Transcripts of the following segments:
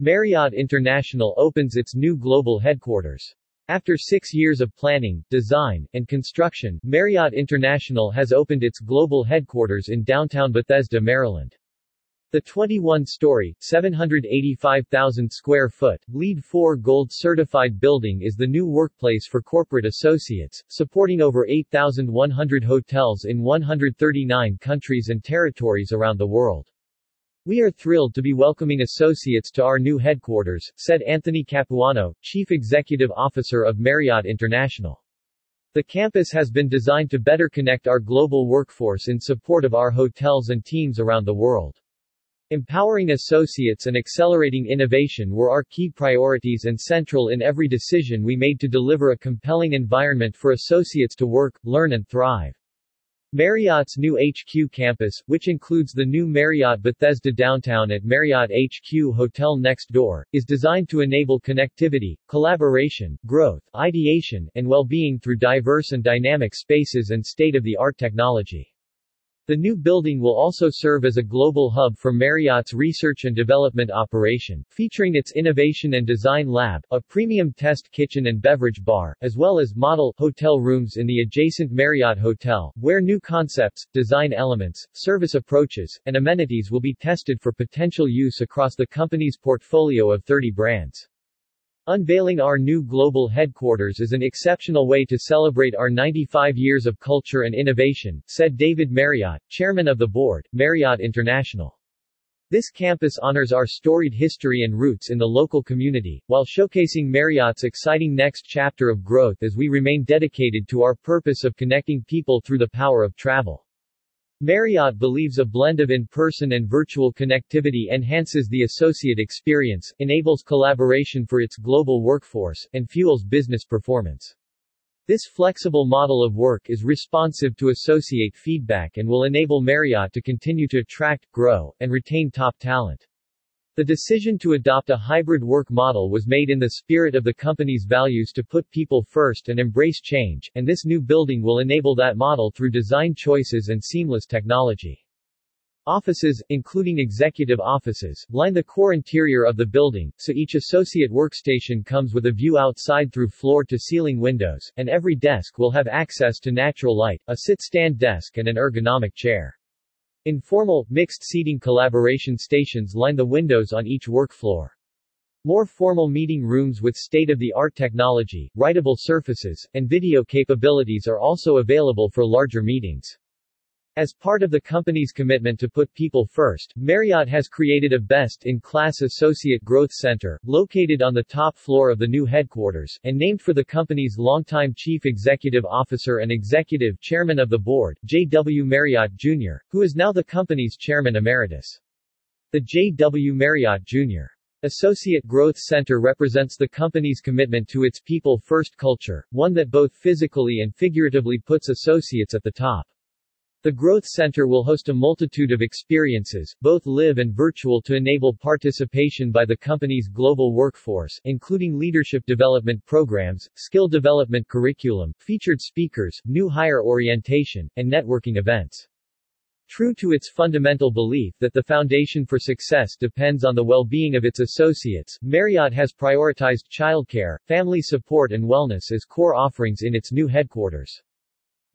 Marriott International opens its new global headquarters. After six years of planning, design, and construction, Marriott International has opened its global headquarters in downtown Bethesda, Maryland. The 21-story, 785,000 square foot, LEED 4 Gold certified building is the new workplace for corporate associates, supporting over 8,100 hotels in 139 countries and territories around the world. We are thrilled to be welcoming associates to our new headquarters, said Anthony Capuano, Chief Executive Officer of Marriott International. The campus has been designed to better connect our global workforce in support of our hotels and teams around the world. Empowering associates and accelerating innovation were our key priorities and central in every decision we made to deliver a compelling environment for associates to work, learn and thrive. Marriott's new HQ campus, which includes the new Marriott Bethesda downtown at Marriott HQ Hotel next door, is designed to enable connectivity, collaboration, growth, ideation, and well-being through diverse and dynamic spaces and state-of-the-art technology. The new building will also serve as a global hub for Marriott's research and development operation, featuring its Innovation and Design Lab, a premium test kitchen and beverage bar, as well as model hotel rooms in the adjacent Marriott Hotel, where new concepts, design elements, service approaches, and amenities will be tested for potential use across the company's portfolio of 30 brands. Unveiling our new global headquarters is an exceptional way to celebrate our 95 years of culture and innovation, said David Marriott, chairman of the board, Marriott International. This campus honors our storied history and roots in the local community, while showcasing Marriott's exciting next chapter of growth as we remain dedicated to our purpose of connecting people through the power of travel. Marriott believes a blend of in-person and virtual connectivity enhances the associate experience, enables collaboration for its global workforce, and fuels business performance. This flexible model of work is responsive to associate feedback and will enable Marriott to continue to attract, grow, and retain top talent. The decision to adopt a hybrid work model was made in the spirit of the company's values to put people first and embrace change, and this new building will enable that model through design choices and seamless technology. Offices, including executive offices, line the core interior of the building, so each associate workstation comes with a view outside through floor-to-ceiling windows, and every desk will have access to natural light, a sit-stand desk and an ergonomic chair. Informal, mixed seating collaboration stations line the windows on each work floor. More formal meeting rooms with state-of-the-art technology, writable surfaces, and video capabilities are also available for larger meetings. As part of the company's commitment to put people first, Marriott has created a best-in-class Associate Growth Center, located on the top floor of the new headquarters, and named for the company's longtime Chief Executive Officer and Executive Chairman of the Board, J. W. Marriott Jr., who is now the company's Chairman Emeritus. The J. W. Marriott Jr. Associate Growth Center represents the company's commitment to its people-first culture, one that both physically and figuratively puts associates at the top. The Growth Center will host a multitude of experiences, both live and virtual to enable participation by the company's global workforce, including leadership development programs, skill development curriculum, featured speakers, new hire orientation, and networking events. True to its fundamental belief that the foundation for success depends on the well-being of its associates, Marriott has prioritized childcare, family support and wellness as core offerings in its new headquarters.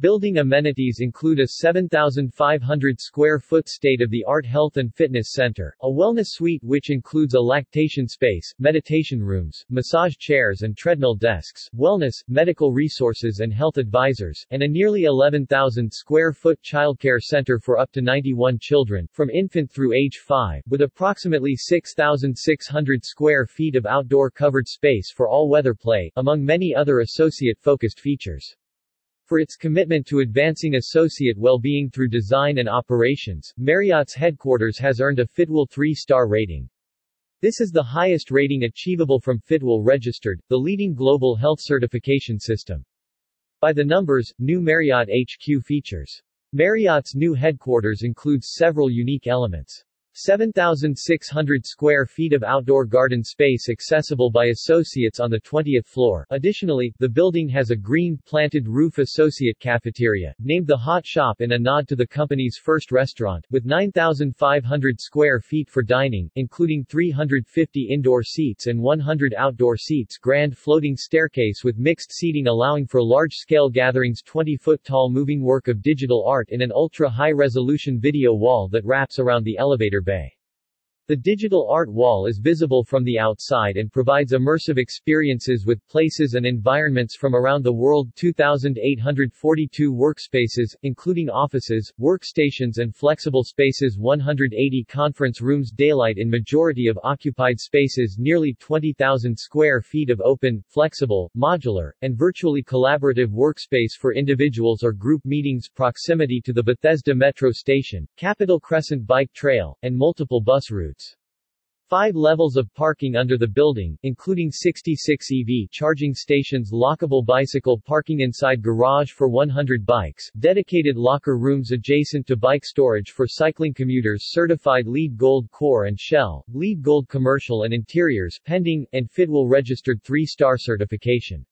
Building amenities include a 7,500 square foot state-of-the-art health and fitness center, a wellness suite which includes a lactation space, meditation rooms, massage chairs and treadmill desks, wellness, medical resources and health advisors, and a nearly 11,000 square foot childcare center for up to 91 children, from infant through age 5, with approximately 6,600 square feet of outdoor covered space for all-weather play, among many other associate-focused features. For its commitment to advancing associate well-being through design and operations, Marriott's headquarters has earned a Fitwel 3-star rating. This is the highest rating achievable from Fitwel Registered, the leading global health certification system. By the numbers, new Marriott HQ features. Marriott's new headquarters includes several unique elements. 7,600 square feet of outdoor garden space accessible by associates on the 20th floor. Additionally, the building has a green planted roof associate cafeteria, named the Hot Shoppe in a nod to the company's first restaurant, with 9,500 square feet for dining, including 350 indoor seats and 100 outdoor seats grand floating staircase with mixed seating allowing for large-scale gatherings 20-foot-tall moving work of digital art in an ultra-high-resolution video wall that wraps around the elevator bay. The digital art wall is visible from the outside and provides immersive experiences with places and environments from around the world 2,842 workspaces, including offices, workstations and flexible spaces 180 conference rooms daylight in majority of occupied spaces nearly 20,000 square feet of open, flexible, modular, and virtually collaborative workspace for individuals or group meetings proximity to the Bethesda Metro Station, Capital Crescent Bike Trail, and multiple bus routes. Five levels of parking under the building, including 66 EV charging stations lockable bicycle parking inside garage for 100 bikes, dedicated locker rooms adjacent to bike storage for cycling commuters certified LEED Gold Core and Shell, LEED Gold Commercial and Interiors pending, and Fitwel registered 3-star certification.